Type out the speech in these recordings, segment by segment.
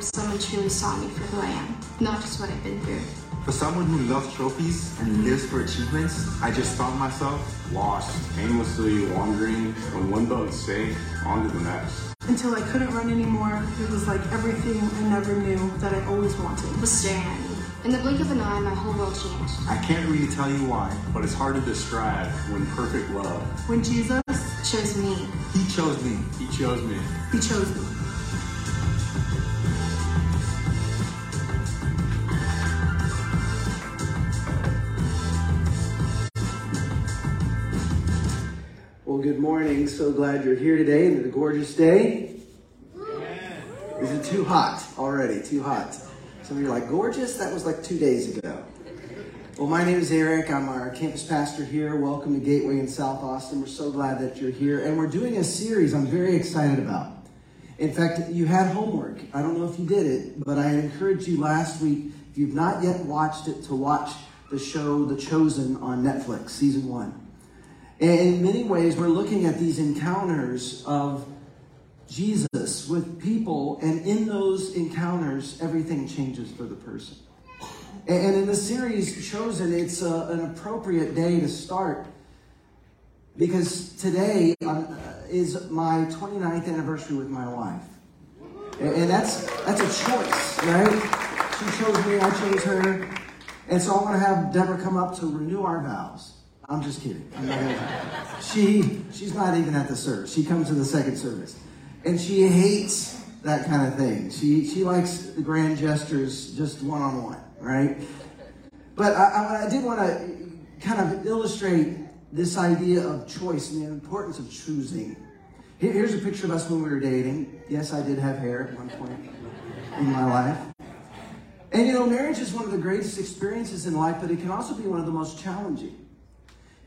time someone truly saw me for who I am, not just what I've been through. For someone who loves trophies and lives for achievements, I just found myself lost, aimlessly wandering from one boat safe onto the next. Until I couldn't run anymore, it was like everything I never knew that I always wanted was staring at me. In the blink of an eye, my whole world changed. I can't really tell you why, but it's hard to describe when perfect love. When Jesus chose me. He chose me. He chose me. He chose me. So glad you're here today. Is it a gorgeous day? Is it too hot already? Too hot. Some of you are like, gorgeous? That was like two days ago. Well, my name is Eric. I'm our campus pastor here. Welcome to Gateway in South Austin. We're so glad that you're here. And we're doing a series I'm very excited about. In fact, you had homework. I don't know if you did it, but I encouraged you last week, if you've not yet watched it, to watch the show The Chosen on Netflix, season one. In many ways, we're looking at these encounters of Jesus with people, and in those encounters, everything changes for the person. And in the series Chosen, it's a, an appropriate day to start because today uh, is my 29th anniversary with my wife. And that's, that's a choice, right? She chose me, I chose her. And so I want to have Deborah come up to renew our vows. I'm just kidding. I'm gonna, she, she's not even at the service. She comes to the second service and she hates that kind of thing. She she likes the grand gestures just one on one, right? But I, I, I did want to kind of illustrate this idea of choice and the importance of choosing. Here, here's a picture of us when we were dating. Yes, I did have hair at one point in my life. And you know, marriage is one of the greatest experiences in life, but it can also be one of the most challenging.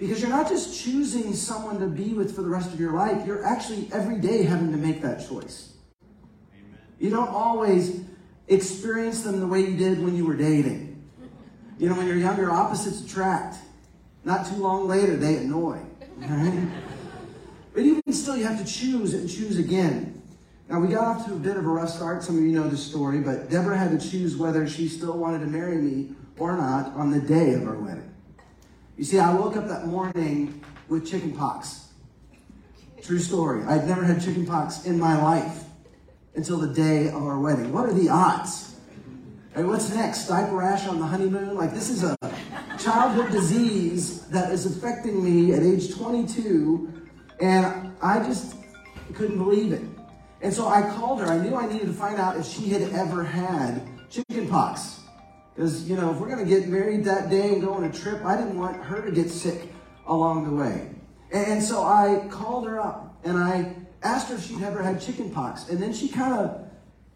Because you're not just choosing someone to be with for the rest of your life, you're actually every day having to make that choice. Amen. You don't always experience them the way you did when you were dating. You know, when you're younger, opposites attract. Not too long later, they annoy. Right? But even still, you have to choose and choose again. Now, we got off to a bit of a rough start. Some of you know the story, but Deborah had to choose whether she still wanted to marry me or not on the day of our wedding. You see, I woke up that morning with chicken pox. True story. I'd never had chicken pox in my life until the day of our wedding. What are the odds? Hey, what's next? Diaper rash on the honeymoon? Like, this is a childhood disease that is affecting me at age 22, and I just couldn't believe it. And so I called her. I knew I needed to find out if she had ever had chicken pox. Because, you know, if we're going to get married that day and go on a trip, I didn't want her to get sick along the way. And so I called her up and I asked her if she'd ever had chicken pox. And then she kind of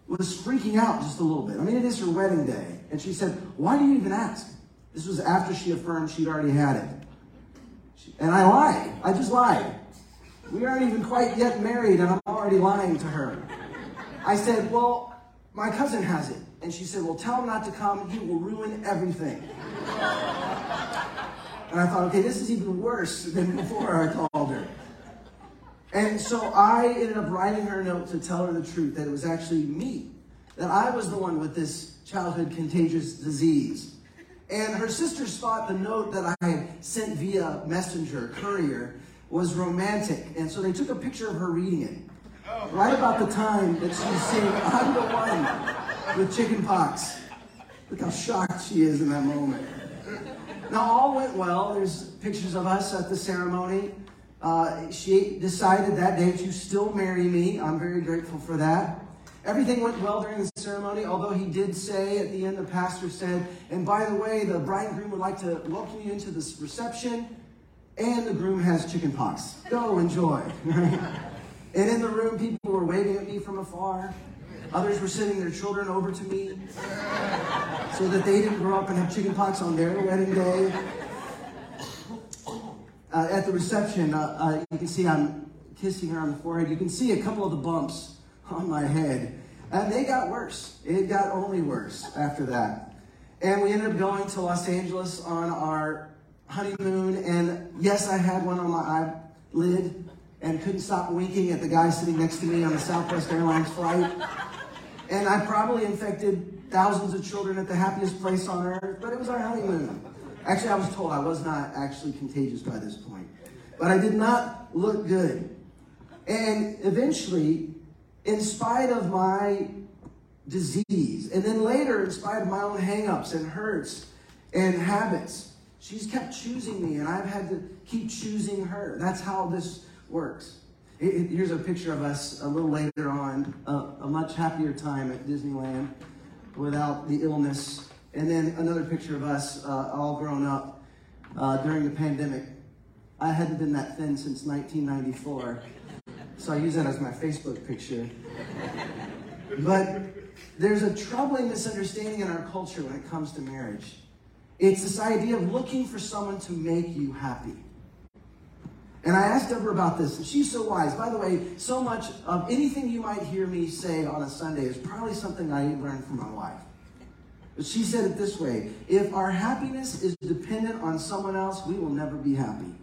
was freaking out just a little bit. I mean, it is her wedding day. And she said, Why do you even ask? This was after she affirmed she'd already had it. And I lied. I just lied. We aren't even quite yet married, and I'm already lying to her. I said, Well, my cousin has it. And she said, Well, tell him not to come. He will ruin everything. and I thought, okay, this is even worse than before I called her. And so I ended up writing her a note to tell her the truth that it was actually me, that I was the one with this childhood contagious disease. And her sisters thought the note that I had sent via messenger, courier, was romantic. And so they took a picture of her reading it. Oh. Right about the time that she's saying, I'm the one with chicken pox. Look how shocked she is in that moment. Now, all went well. There's pictures of us at the ceremony. Uh, she decided that day to still marry me. I'm very grateful for that. Everything went well during the ceremony, although he did say at the end, the pastor said, and by the way, the bride and groom would like to welcome you into this reception, and the groom has chicken pox. Go enjoy. and in the room, people were waving at me from afar. Others were sending their children over to me so that they didn't grow up and have chickenpox on their wedding day. Uh, at the reception, uh, uh, you can see I'm kissing her on the forehead. You can see a couple of the bumps on my head. And they got worse. It got only worse after that. And we ended up going to Los Angeles on our honeymoon. And yes, I had one on my eyelid and couldn't stop winking at the guy sitting next to me on the Southwest Airlines flight. And I probably infected thousands of children at the happiest place on earth, but it was our honeymoon. Actually, I was told I was not actually contagious by this point. But I did not look good. And eventually, in spite of my disease, and then later, in spite of my own hangups and hurts and habits, she's kept choosing me, and I've had to keep choosing her. That's how this works. It- it- here's a picture of us a little later on, uh, a much happier time at Disneyland without the illness. And then another picture of us uh, all grown up uh, during the pandemic. I hadn't been that thin since 1994, so I use that as my Facebook picture. But there's a troubling misunderstanding in our culture when it comes to marriage. It's this idea of looking for someone to make you happy. And I asked Deborah about this, she's so wise. By the way, so much of anything you might hear me say on a Sunday is probably something I learned from my wife. But she said it this way if our happiness is dependent on someone else, we will never be happy.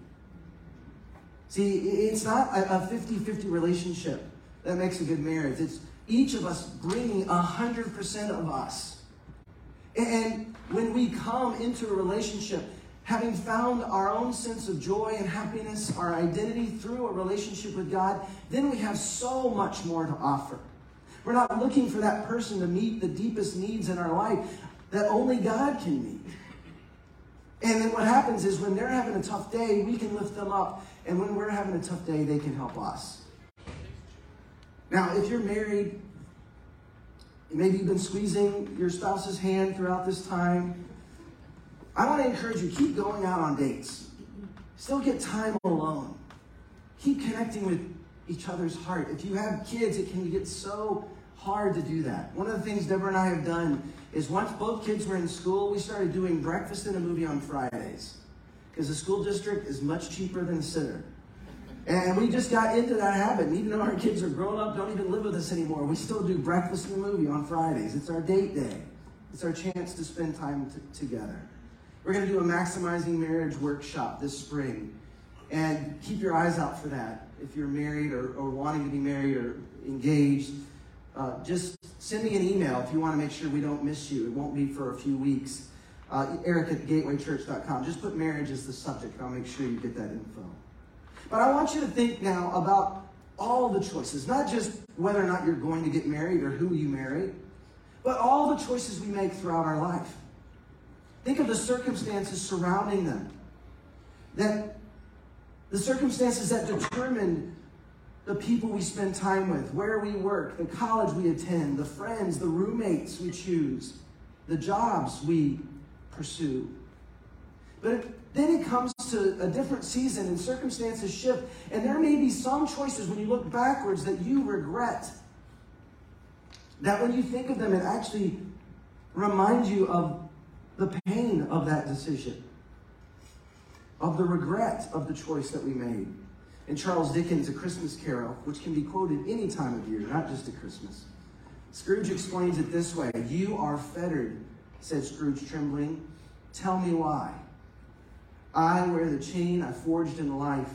See, it's not a 50 50 relationship that makes a good marriage. It's each of us bringing 100% of us. And when we come into a relationship, having found our own sense of joy and happiness, our identity through a relationship with God, then we have so much more to offer. We're not looking for that person to meet the deepest needs in our life that only God can meet. And then what happens is when they're having a tough day, we can lift them up. And when we're having a tough day, they can help us. Now, if you're married, maybe you've been squeezing your spouse's hand throughout this time, I want to encourage you keep going out on dates. Still get time alone. Keep connecting with each other's heart. If you have kids, it can get so hard to do that. One of the things Deborah and I have done is once both kids were in school, we started doing breakfast and a movie on Fridays. Because the school district is much cheaper than Sitter. And we just got into that habit. And even though our kids are grown up, don't even live with us anymore, we still do breakfast and a movie on Fridays. It's our date day. It's our chance to spend time t- together. We're going to do a maximizing marriage workshop this spring. And keep your eyes out for that. If you're married or, or wanting to be married or engaged, uh, just send me an email if you want to make sure we don't miss you. It won't be for a few weeks. Uh, Eric at gatewaychurch.com. Just put marriage as the subject, and I'll make sure you get that info. But I want you to think now about all the choices, not just whether or not you're going to get married or who you marry, but all the choices we make throughout our life. Think of the circumstances surrounding them. That the circumstances that determine the people we spend time with, where we work, the college we attend, the friends, the roommates we choose, the jobs we pursue. But then it comes to a different season and circumstances shift, and there may be some choices when you look backwards that you regret. That when you think of them, it actually reminds you of the pain of that decision, of the regret of the choice that we made. In Charles Dickens' A Christmas Carol, which can be quoted any time of year, not just at Christmas, Scrooge explains it this way You are fettered, said Scrooge, trembling. Tell me why. I wear the chain I forged in life,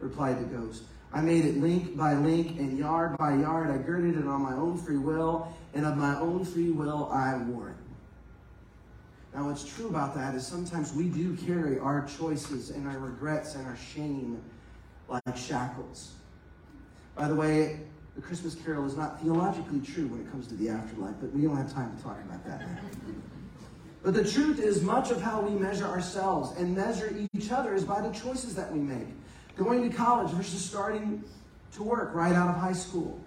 replied the ghost. I made it link by link and yard by yard. I girded it on my own free will, and of my own free will I wore it. Now, what's true about that is sometimes we do carry our choices and our regrets and our shame like shackles. By the way, the Christmas Carol is not theologically true when it comes to the afterlife, but we don't have time to talk about that now. But the truth is, much of how we measure ourselves and measure each other is by the choices that we make. Going to college versus starting to work right out of high school.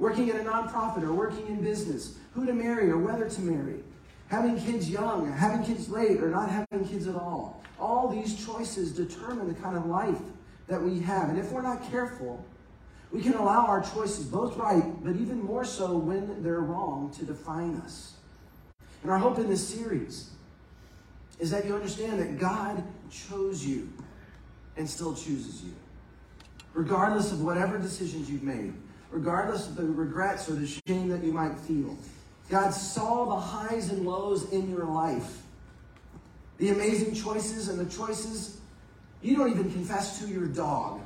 Working at a nonprofit or working in business. Who to marry or whether to marry. Having kids young, having kids late, or not having kids at all. All these choices determine the kind of life that we have. And if we're not careful, we can allow our choices, both right, but even more so when they're wrong, to define us. And our hope in this series is that you understand that God chose you and still chooses you. Regardless of whatever decisions you've made, regardless of the regrets or the shame that you might feel, God saw the highs and lows in your life, the amazing choices and the choices you don't even confess to your dog.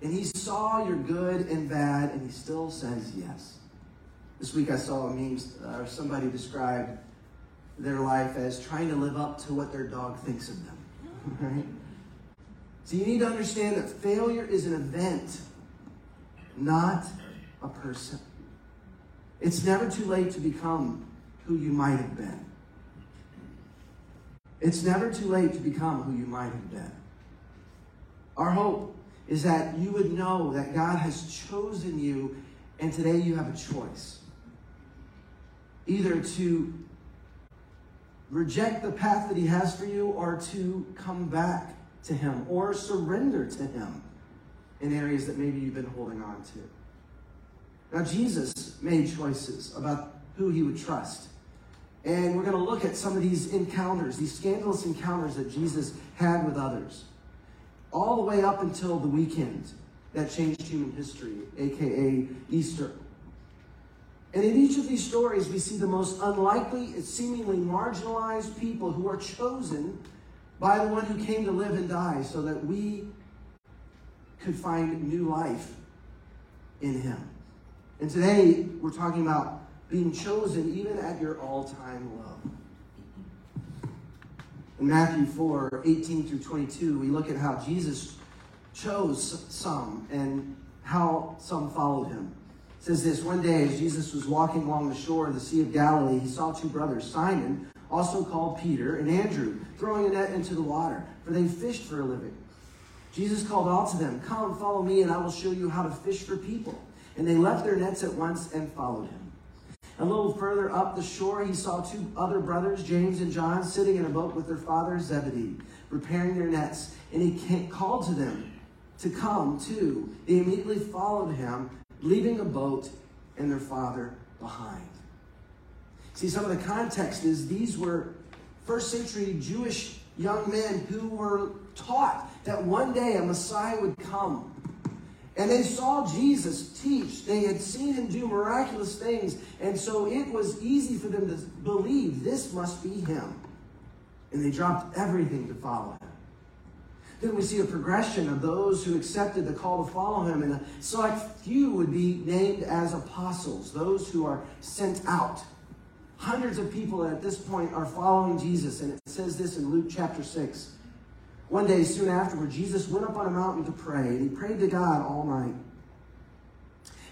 And He saw your good and bad, and He still says yes. This week I saw a meme, uh, somebody described their life as trying to live up to what their dog thinks of them. Right? So you need to understand that failure is an event, not a person. It's never too late to become who you might have been. It's never too late to become who you might have been. Our hope is that you would know that God has chosen you and today you have a choice. Either to reject the path that He has for you or to come back to Him or surrender to Him in areas that maybe you've been holding on to. Now, Jesus made choices about who He would trust. And we're going to look at some of these encounters, these scandalous encounters that Jesus had with others, all the way up until the weekend that changed human history, aka Easter. And in each of these stories, we see the most unlikely, seemingly marginalized people who are chosen by the one who came to live and die so that we could find new life in him. And today, we're talking about being chosen even at your all time low. In Matthew 4 18 through 22, we look at how Jesus chose some and how some followed him. It says this One day, as Jesus was walking along the shore of the Sea of Galilee, he saw two brothers, Simon, also called Peter, and Andrew, throwing a net into the water, for they fished for a living. Jesus called out to them, Come, follow me, and I will show you how to fish for people. And they left their nets at once and followed him. A little further up the shore, he saw two other brothers, James and John, sitting in a boat with their father Zebedee, repairing their nets. And he called to them to come too. They immediately followed him, leaving the boat and their father behind. See, some of the context is these were first century Jewish young men who were taught that one day a Messiah would come and they saw Jesus teach. They had seen him do miraculous things. And so it was easy for them to believe this must be him. And they dropped everything to follow him. Then we see a progression of those who accepted the call to follow him, and a select few would be named as apostles, those who are sent out. Hundreds of people at this point are following Jesus, and it says this in Luke chapter 6. One day, soon afterward, Jesus went up on a mountain to pray, and he prayed to God all night.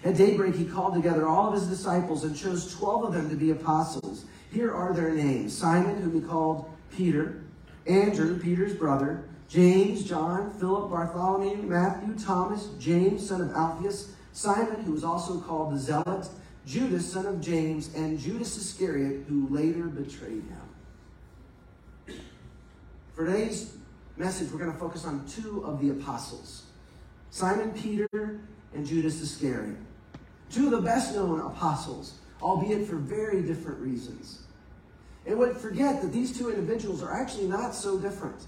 At daybreak, he called together all of his disciples and chose 12 of them to be apostles. Here are their names Simon, whom he called Peter, Andrew, Peter's brother, James, John, Philip, Bartholomew, Matthew, Thomas, James, son of Alphaeus, Simon, who was also called the Zealot, Judas, son of James, and Judas Iscariot, who later betrayed him. For today's message, we're going to focus on two of the apostles Simon Peter and Judas Iscariot. Two of the best known apostles, albeit for very different reasons. And would forget that these two individuals are actually not so different.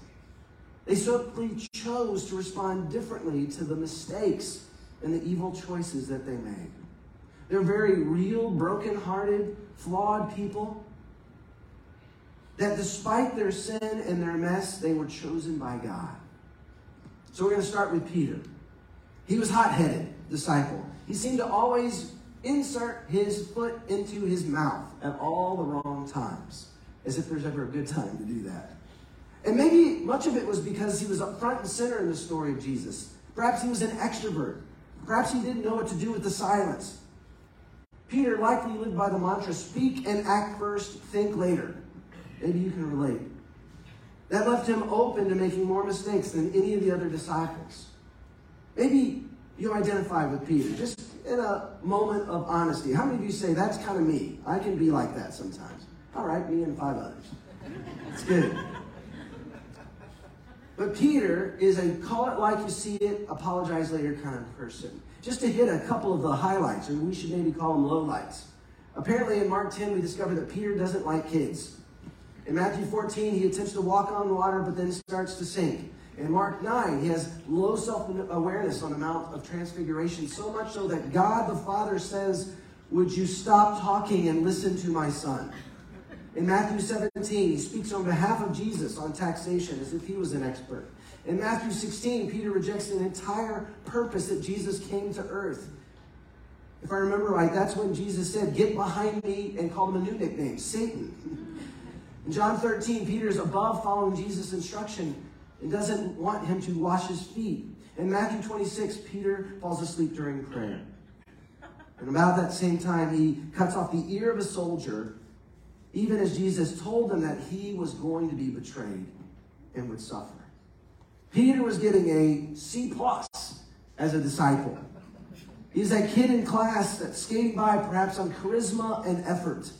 They simply chose to respond differently to the mistakes and the evil choices that they made. They're very real, broken-hearted, flawed people that despite their sin and their mess, they were chosen by God. So we're going to start with Peter. He was hot-headed disciple. He seemed to always insert his foot into his mouth at all the wrong times, as if there's ever a good time to do that. And maybe much of it was because he was up front and center in the story of Jesus. Perhaps he was an extrovert. Perhaps he didn't know what to do with the silence. Peter likely lived by the mantra speak and act first, think later. Maybe you can relate. That left him open to making more mistakes than any of the other disciples. Maybe you identify with Peter, just in a moment of honesty. How many of you say, that's kind of me? I can be like that sometimes. All right, me and five others. It's good. But Peter is a call it like you see it, apologize later kind of person. Just to hit a couple of the highlights, or we should maybe call them lowlights. Apparently, in Mark 10, we discover that Peter doesn't like kids. In Matthew 14, he attempts to walk on water, but then starts to sink. In Mark 9, he has low self awareness on the Mount of Transfiguration, so much so that God the Father says, Would you stop talking and listen to my son? In Matthew 17, he speaks on behalf of Jesus on taxation as if he was an expert. In Matthew 16, Peter rejects an entire purpose that Jesus came to earth. If I remember right, that's when Jesus said, Get behind me, and called him a new nickname, Satan. In John 13, Peter's above following Jesus' instruction and doesn't want him to wash his feet. In Matthew 26, Peter falls asleep during prayer. And about that same time, he cuts off the ear of a soldier, even as Jesus told him that he was going to be betrayed and would suffer. Peter was getting a C plus as a disciple. He's that kid in class that's skating by perhaps on charisma and effort.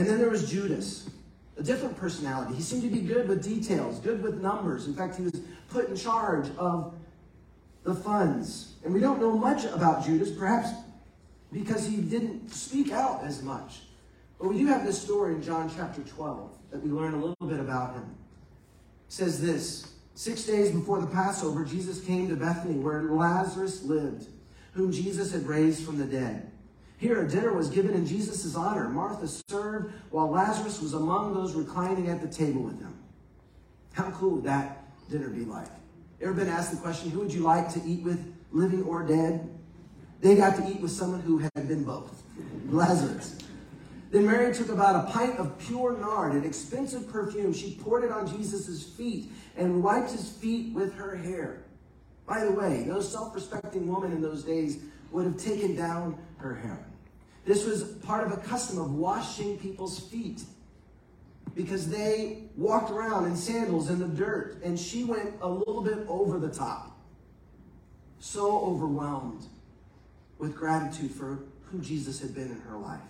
And then there was Judas, a different personality. He seemed to be good with details, good with numbers. In fact, he was put in charge of the funds. And we don't know much about Judas, perhaps because he didn't speak out as much. But we do have this story in John chapter 12 that we learn a little bit about him. It says this Six days before the Passover, Jesus came to Bethany where Lazarus lived whom Jesus had raised from the dead. Here, a dinner was given in Jesus' honor. Martha served while Lazarus was among those reclining at the table with him. How cool would that dinner be like? Ever been asked the question, who would you like to eat with, living or dead? They got to eat with someone who had been both Lazarus. Then Mary took about a pint of pure nard, an expensive perfume. She poured it on Jesus' feet and wiped his feet with her hair. By the way, no self respecting woman in those days would have taken down her hair. This was part of a custom of washing people's feet because they walked around in sandals in the dirt, and she went a little bit over the top. So overwhelmed with gratitude for who Jesus had been in her life.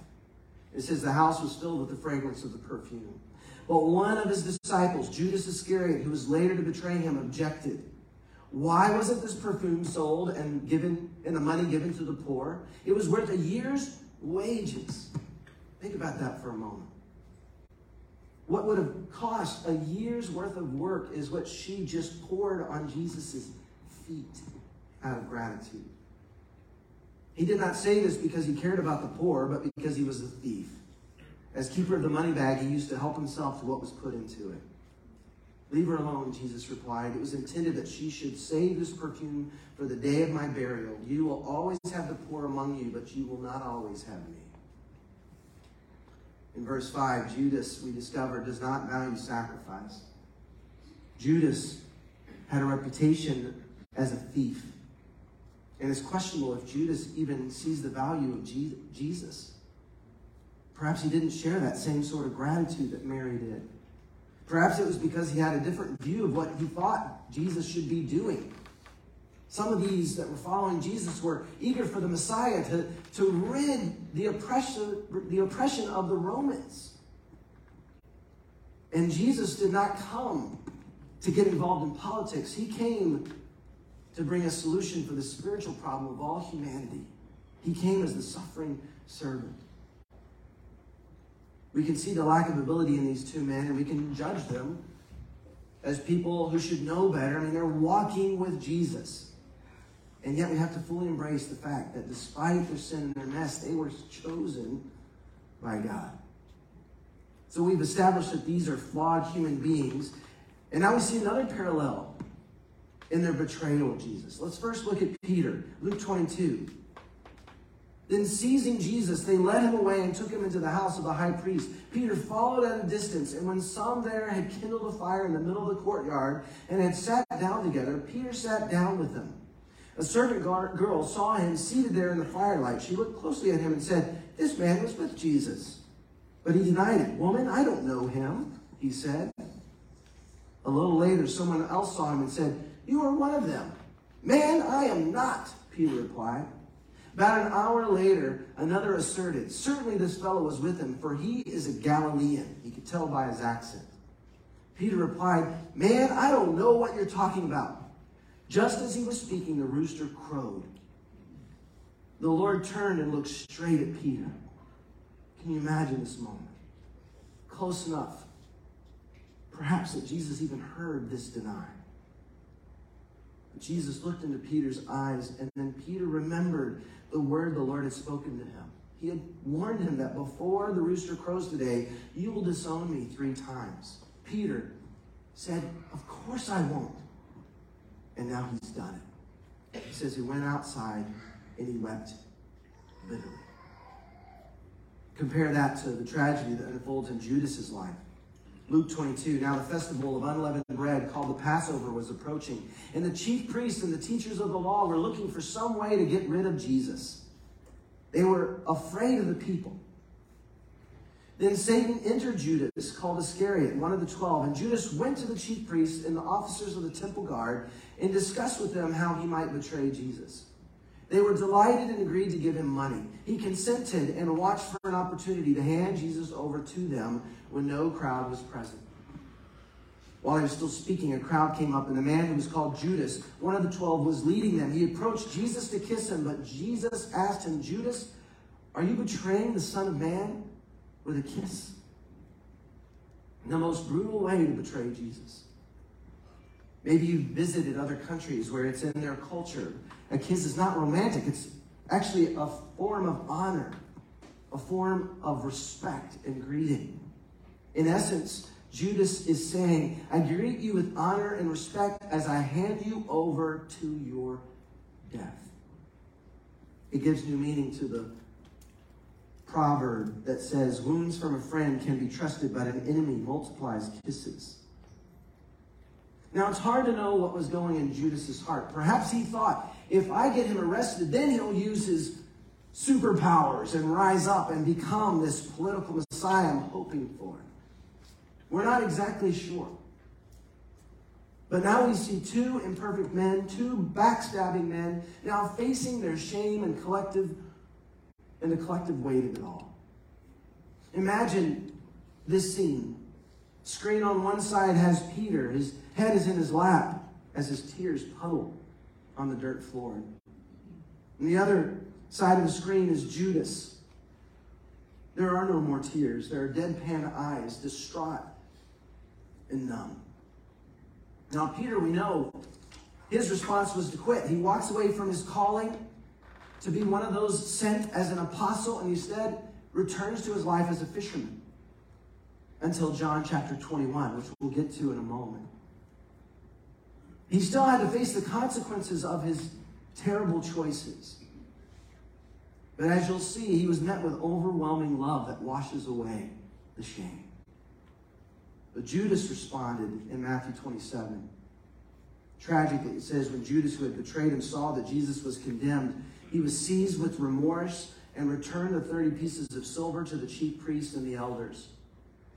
It says the house was filled with the fragrance of the perfume. But one of his disciples, Judas Iscariot, who was later to betray him, objected. Why wasn't this perfume sold and given and the money given to the poor? It was worth a year's wages. Think about that for a moment. What would have cost a year's worth of work is what she just poured on Jesus' feet out of gratitude. He did not say this because he cared about the poor, but because he was a thief. As keeper of the money bag, he used to help himself to what was put into it. Leave her alone, Jesus replied. It was intended that she should save this perfume for the day of my burial. You will always have the poor among you, but you will not always have me. In verse 5, Judas, we discover, does not value sacrifice. Judas had a reputation as a thief. And it's questionable if Judas even sees the value of Jesus. Perhaps he didn't share that same sort of gratitude that Mary did. Perhaps it was because he had a different view of what he thought Jesus should be doing. Some of these that were following Jesus were eager for the Messiah to, to rid the oppression, the oppression of the Romans. And Jesus did not come to get involved in politics. He came to bring a solution for the spiritual problem of all humanity. He came as the suffering servant. We can see the lack of ability in these two men, and we can judge them as people who should know better. I mean, they're walking with Jesus. And yet we have to fully embrace the fact that despite their sin and their mess, they were chosen by God. So we've established that these are flawed human beings. And now we see another parallel in their betrayal of Jesus. Let's first look at Peter, Luke 22. Then, seizing Jesus, they led him away and took him into the house of the high priest. Peter followed at a distance, and when some there had kindled a fire in the middle of the courtyard and had sat down together, Peter sat down with them. A servant girl saw him seated there in the firelight. She looked closely at him and said, This man was with Jesus. But he denied it. Woman, I don't know him, he said. A little later, someone else saw him and said, You are one of them. Man, I am not, Peter replied. About an hour later, another asserted, Certainly this fellow was with him, for he is a Galilean. He could tell by his accent. Peter replied, Man, I don't know what you're talking about. Just as he was speaking, the rooster crowed. The Lord turned and looked straight at Peter. Can you imagine this moment? Close enough. Perhaps that Jesus even heard this denial. Jesus looked into Peter's eyes, and then Peter remembered the word the Lord had spoken to him. He had warned him that before the rooster crows today, you will disown me three times. Peter said, Of course I won't. And now he's done it. He says he went outside and he wept bitterly. Compare that to the tragedy that unfolds in Judas's life. Luke 22. Now the festival of unleavened bread called the Passover was approaching, and the chief priests and the teachers of the law were looking for some way to get rid of Jesus. They were afraid of the people. Then Satan entered Judas, called Iscariot, one of the twelve, and Judas went to the chief priests and the officers of the temple guard and discussed with them how he might betray Jesus. They were delighted and agreed to give him money. He consented and watched for an opportunity to hand Jesus over to them when no crowd was present. While he was still speaking, a crowd came up, and a man who was called Judas, one of the twelve, was leading them. He approached Jesus to kiss him, but Jesus asked him, Judas, are you betraying the Son of Man with a kiss? The most brutal way to betray Jesus. Maybe you've visited other countries where it's in their culture. A kiss is not romantic, it's actually a form of honor, a form of respect and greeting. In essence, Judas is saying, I greet you with honor and respect as I hand you over to your death. It gives new meaning to the proverb that says, Wounds from a friend can be trusted, but an enemy multiplies kisses. Now, it's hard to know what was going in Judas's heart. Perhaps he thought, if I get him arrested, then he'll use his superpowers and rise up and become this political messiah I'm hoping for. We're not exactly sure. But now we see two imperfect men, two backstabbing men, now facing their shame and collective and the collective weight of it all. Imagine this scene. Screen on one side has Peter. His head is in his lap as his tears puddle on the dirt floor. On the other side of the screen is Judas. There are no more tears. There are deadpan eyes, distraught and numb. Now, Peter, we know his response was to quit. He walks away from his calling to be one of those sent as an apostle and instead returns to his life as a fisherman until John chapter 21, which we'll get to in a moment. He still had to face the consequences of his terrible choices. But as you'll see, he was met with overwhelming love that washes away the shame. But Judas responded in Matthew 27. Tragically, it says, when Judas, who had betrayed him, saw that Jesus was condemned, he was seized with remorse and returned the 30 pieces of silver to the chief priests and the elders.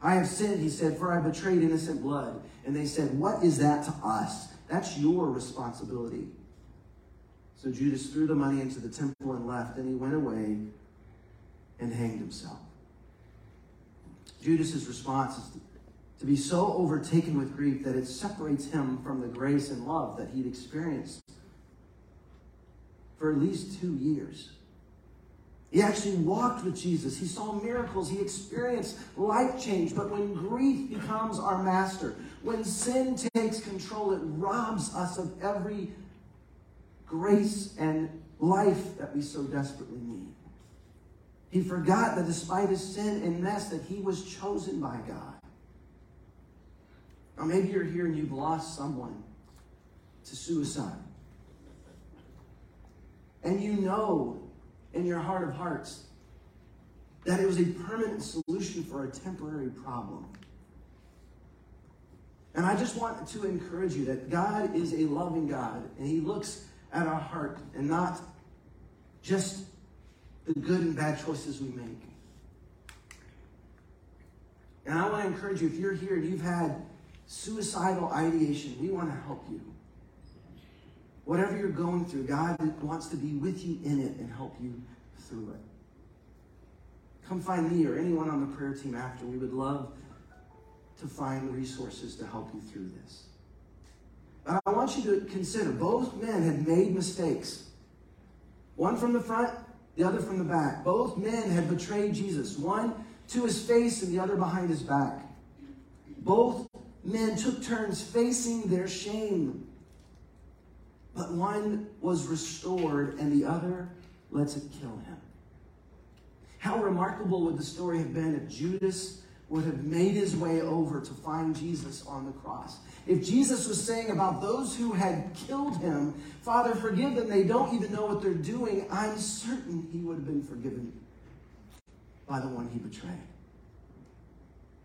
I have sinned, he said, for I betrayed innocent blood. And they said, What is that to us? That's your responsibility. So Judas threw the money into the temple and left, and he went away and hanged himself. Judas's response is to be so overtaken with grief that it separates him from the grace and love that he'd experienced for at least two years. He actually walked with Jesus. He saw miracles. He experienced life change. But when grief becomes our master, when sin takes control, it robs us of every grace and life that we so desperately need. He forgot that despite his sin and mess, that he was chosen by God. Or maybe you're here and you've lost someone to suicide. And you know in your heart of hearts that it was a permanent solution for a temporary problem. And I just want to encourage you that God is a loving God, and He looks at our heart and not just the good and bad choices we make. And I want to encourage you if you're here and you've had suicidal ideation, we want to help you. Whatever you're going through, God wants to be with you in it and help you through it. Come find me or anyone on the prayer team after. We would love to find resources to help you through this. But I want you to consider both men had made mistakes. One from the front, the other from the back. Both men had betrayed Jesus, one to his face and the other behind his back. Both men took turns facing their shame. But one was restored and the other lets it kill him. How remarkable would the story have been if Judas would have made his way over to find Jesus on the cross. If Jesus was saying about those who had killed him, Father, forgive them, they don't even know what they're doing, I'm certain he would have been forgiven by the one he betrayed.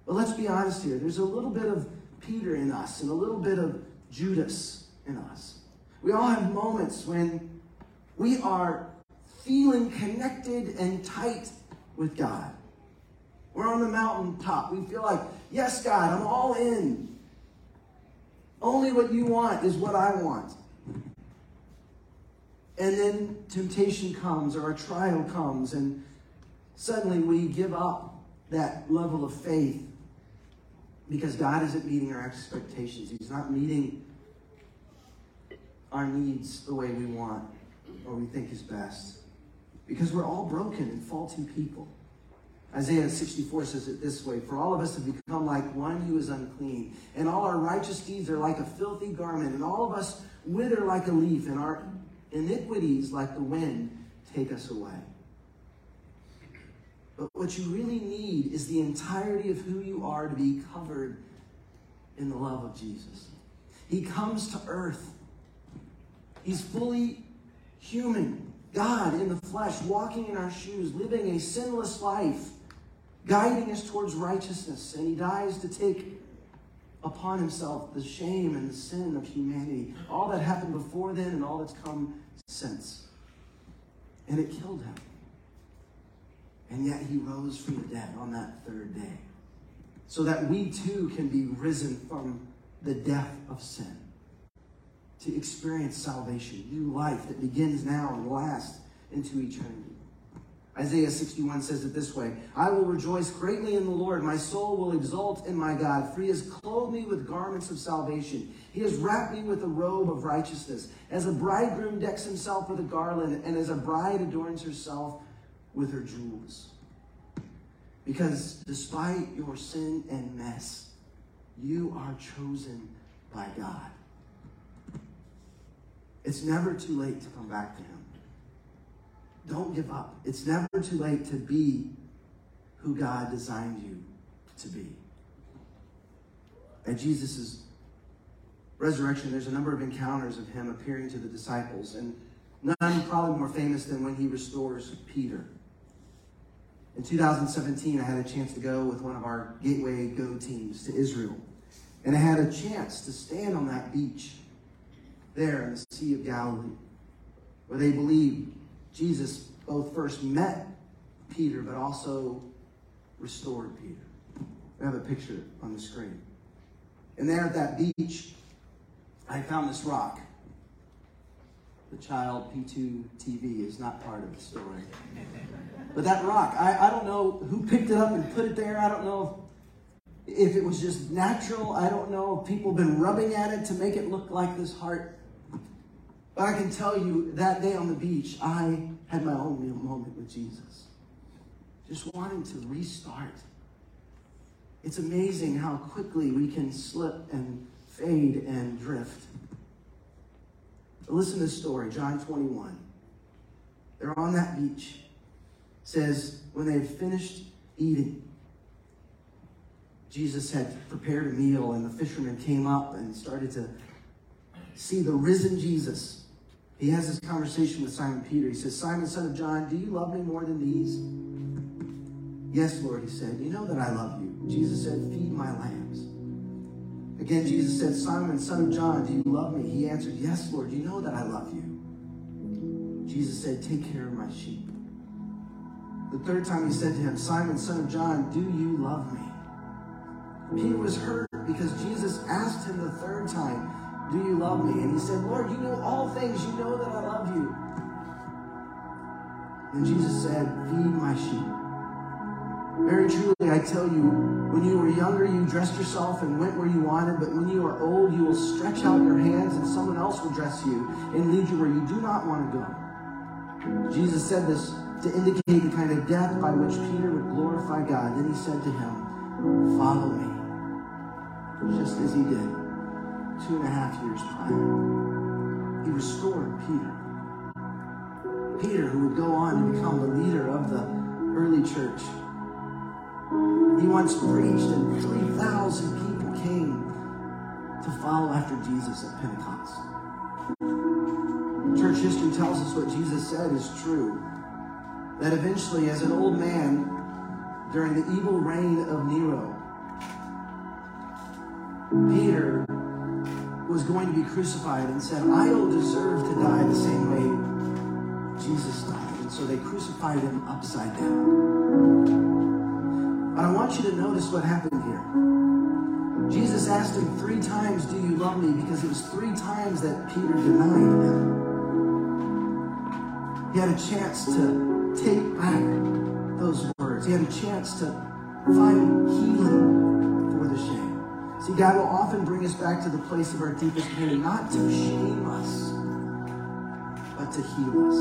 But let's be honest here. There's a little bit of Peter in us and a little bit of Judas in us. We all have moments when we are feeling connected and tight with God. We're on the mountaintop. We feel like, yes, God, I'm all in. Only what you want is what I want. And then temptation comes or a trial comes, and suddenly we give up that level of faith because God isn't meeting our expectations. He's not meeting our needs the way we want or we think is best. Because we're all broken and faulty people. Isaiah 64 says it this way For all of us have become like one who is unclean, and all our righteous deeds are like a filthy garment, and all of us wither like a leaf, and our iniquities, like the wind, take us away. But what you really need is the entirety of who you are to be covered in the love of Jesus. He comes to earth. He's fully human, God in the flesh, walking in our shoes, living a sinless life, guiding us towards righteousness. And he dies to take upon himself the shame and the sin of humanity, all that happened before then and all that's come since. And it killed him. And yet he rose from the dead on that third day. So that we too can be risen from the death of sin. To experience salvation, new life that begins now and lasts into eternity. Isaiah 61 says it this way I will rejoice greatly in the Lord. My soul will exult in my God, for he has clothed me with garments of salvation. He has wrapped me with a robe of righteousness. As a bridegroom decks himself with a garland, and as a bride adorns herself with her jewels. Because despite your sin and mess, you are chosen by God. It's never too late to come back to Him. Don't give up. It's never too late to be who God designed you to be. At Jesus' resurrection, there's a number of encounters of Him appearing to the disciples, and none probably more famous than when He restores Peter. In 2017, I had a chance to go with one of our Gateway Go teams to Israel. And I had a chance to stand on that beach there in the Sea of Galilee, where they believe Jesus both first met Peter, but also restored Peter. We have a picture on the screen. And there at that beach, I found this rock. The child P2 TV is not part of the story. But that rock, I, I don't know who picked it up and put it there. I don't know if, if it was just natural. I don't know if people have been rubbing at it to make it look like this heart. But I can tell you that day on the beach, I had my own real moment with Jesus. Just wanting to restart. It's amazing how quickly we can slip and fade and drift. But listen to this story, John 21. They're on that beach says, when they had finished eating, Jesus had prepared a meal, and the fishermen came up and started to see the risen Jesus. He has this conversation with Simon Peter. He says, Simon, son of John, do you love me more than these? Yes, Lord, he said. You know that I love you. Jesus said, Feed my lambs. Again, Jesus said, Simon, son of John, do you love me? He answered, Yes, Lord, you know that I love you. Jesus said, Take care of my sheep. The third time he said to him, Simon, son of John, do you love me? Peter was hurt because Jesus asked him the third time, Do you love me? And he said, Lord, you know all things. You know that I love you. And Jesus said, Feed my sheep. Very truly, I tell you, when you were younger, you dressed yourself and went where you wanted, but when you are old, you will stretch out your hands and someone else will dress you and lead you where you do not want to go. Jesus said this to indicate the kind of death by which Peter would glorify God. Then he said to him, Follow me, just as he did two and a half years prior. He restored Peter. Peter, who would go on to become the leader of the early church. He once preached, and 3,000 people came to follow after Jesus at Pentecost. Church history tells us what Jesus said is true. That eventually, as an old man, during the evil reign of Nero, Peter was going to be crucified and said, I don't deserve to die the same way Jesus died. And so they crucified him upside down. But I want you to notice what happened here. Jesus asked him three times, Do you love me? Because it was three times that Peter denied him. He had a chance to take back those words. He had a chance to find healing for the shame. See, God will often bring us back to the place of our deepest pain, not to shame us, but to heal us.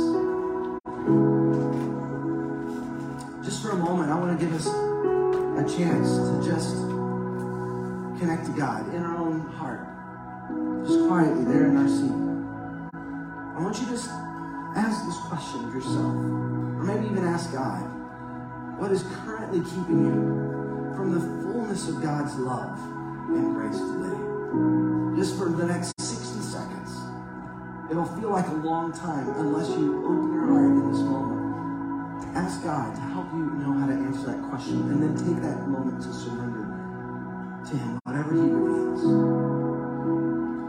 Just for a moment, I want to give us a chance to just connect to God in our own heart. Just quietly there in our seat. I want you to just ask this question of yourself, or maybe even ask God, what is currently keeping you from the fullness of God's love today? Just for the next 60 seconds. It'll feel like a long time unless you open your heart in this moment. To ask God to help you know how to answer that question and then take that moment to surrender to Him, whatever He reveals.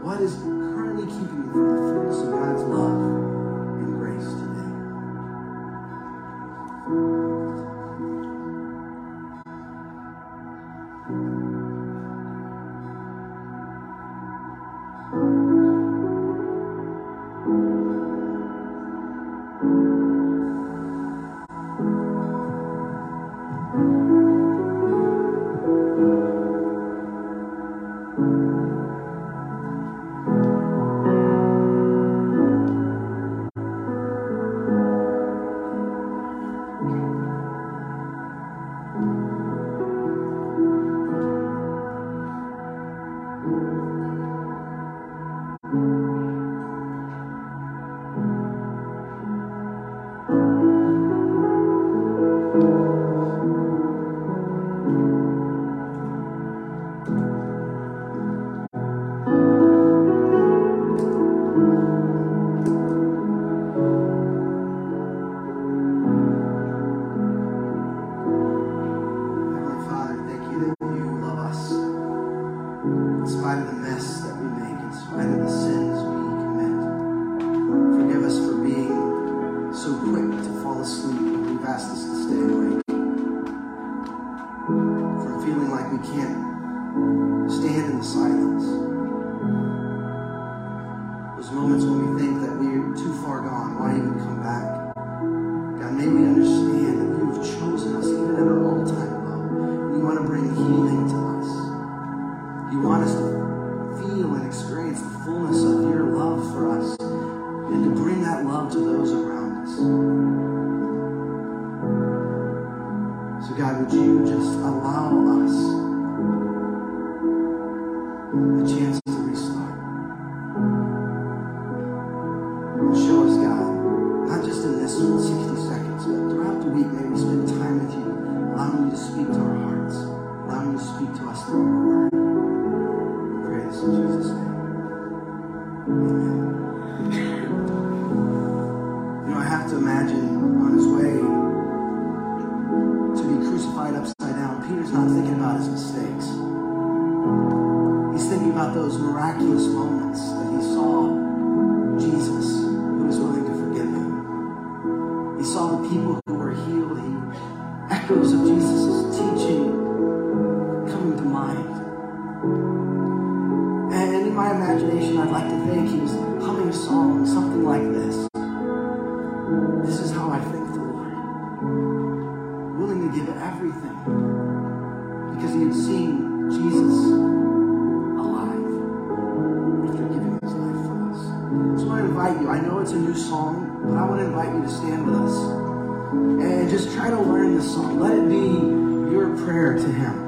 What is currently keeping you from this in Jesus' name. Amen. You know, I have to imagine on his way to be crucified upside down, Peter's not thinking about his mistakes. He's thinking about those miraculous moments but I want to invite you to stand with us and just try to learn this song. Let it be your prayer to him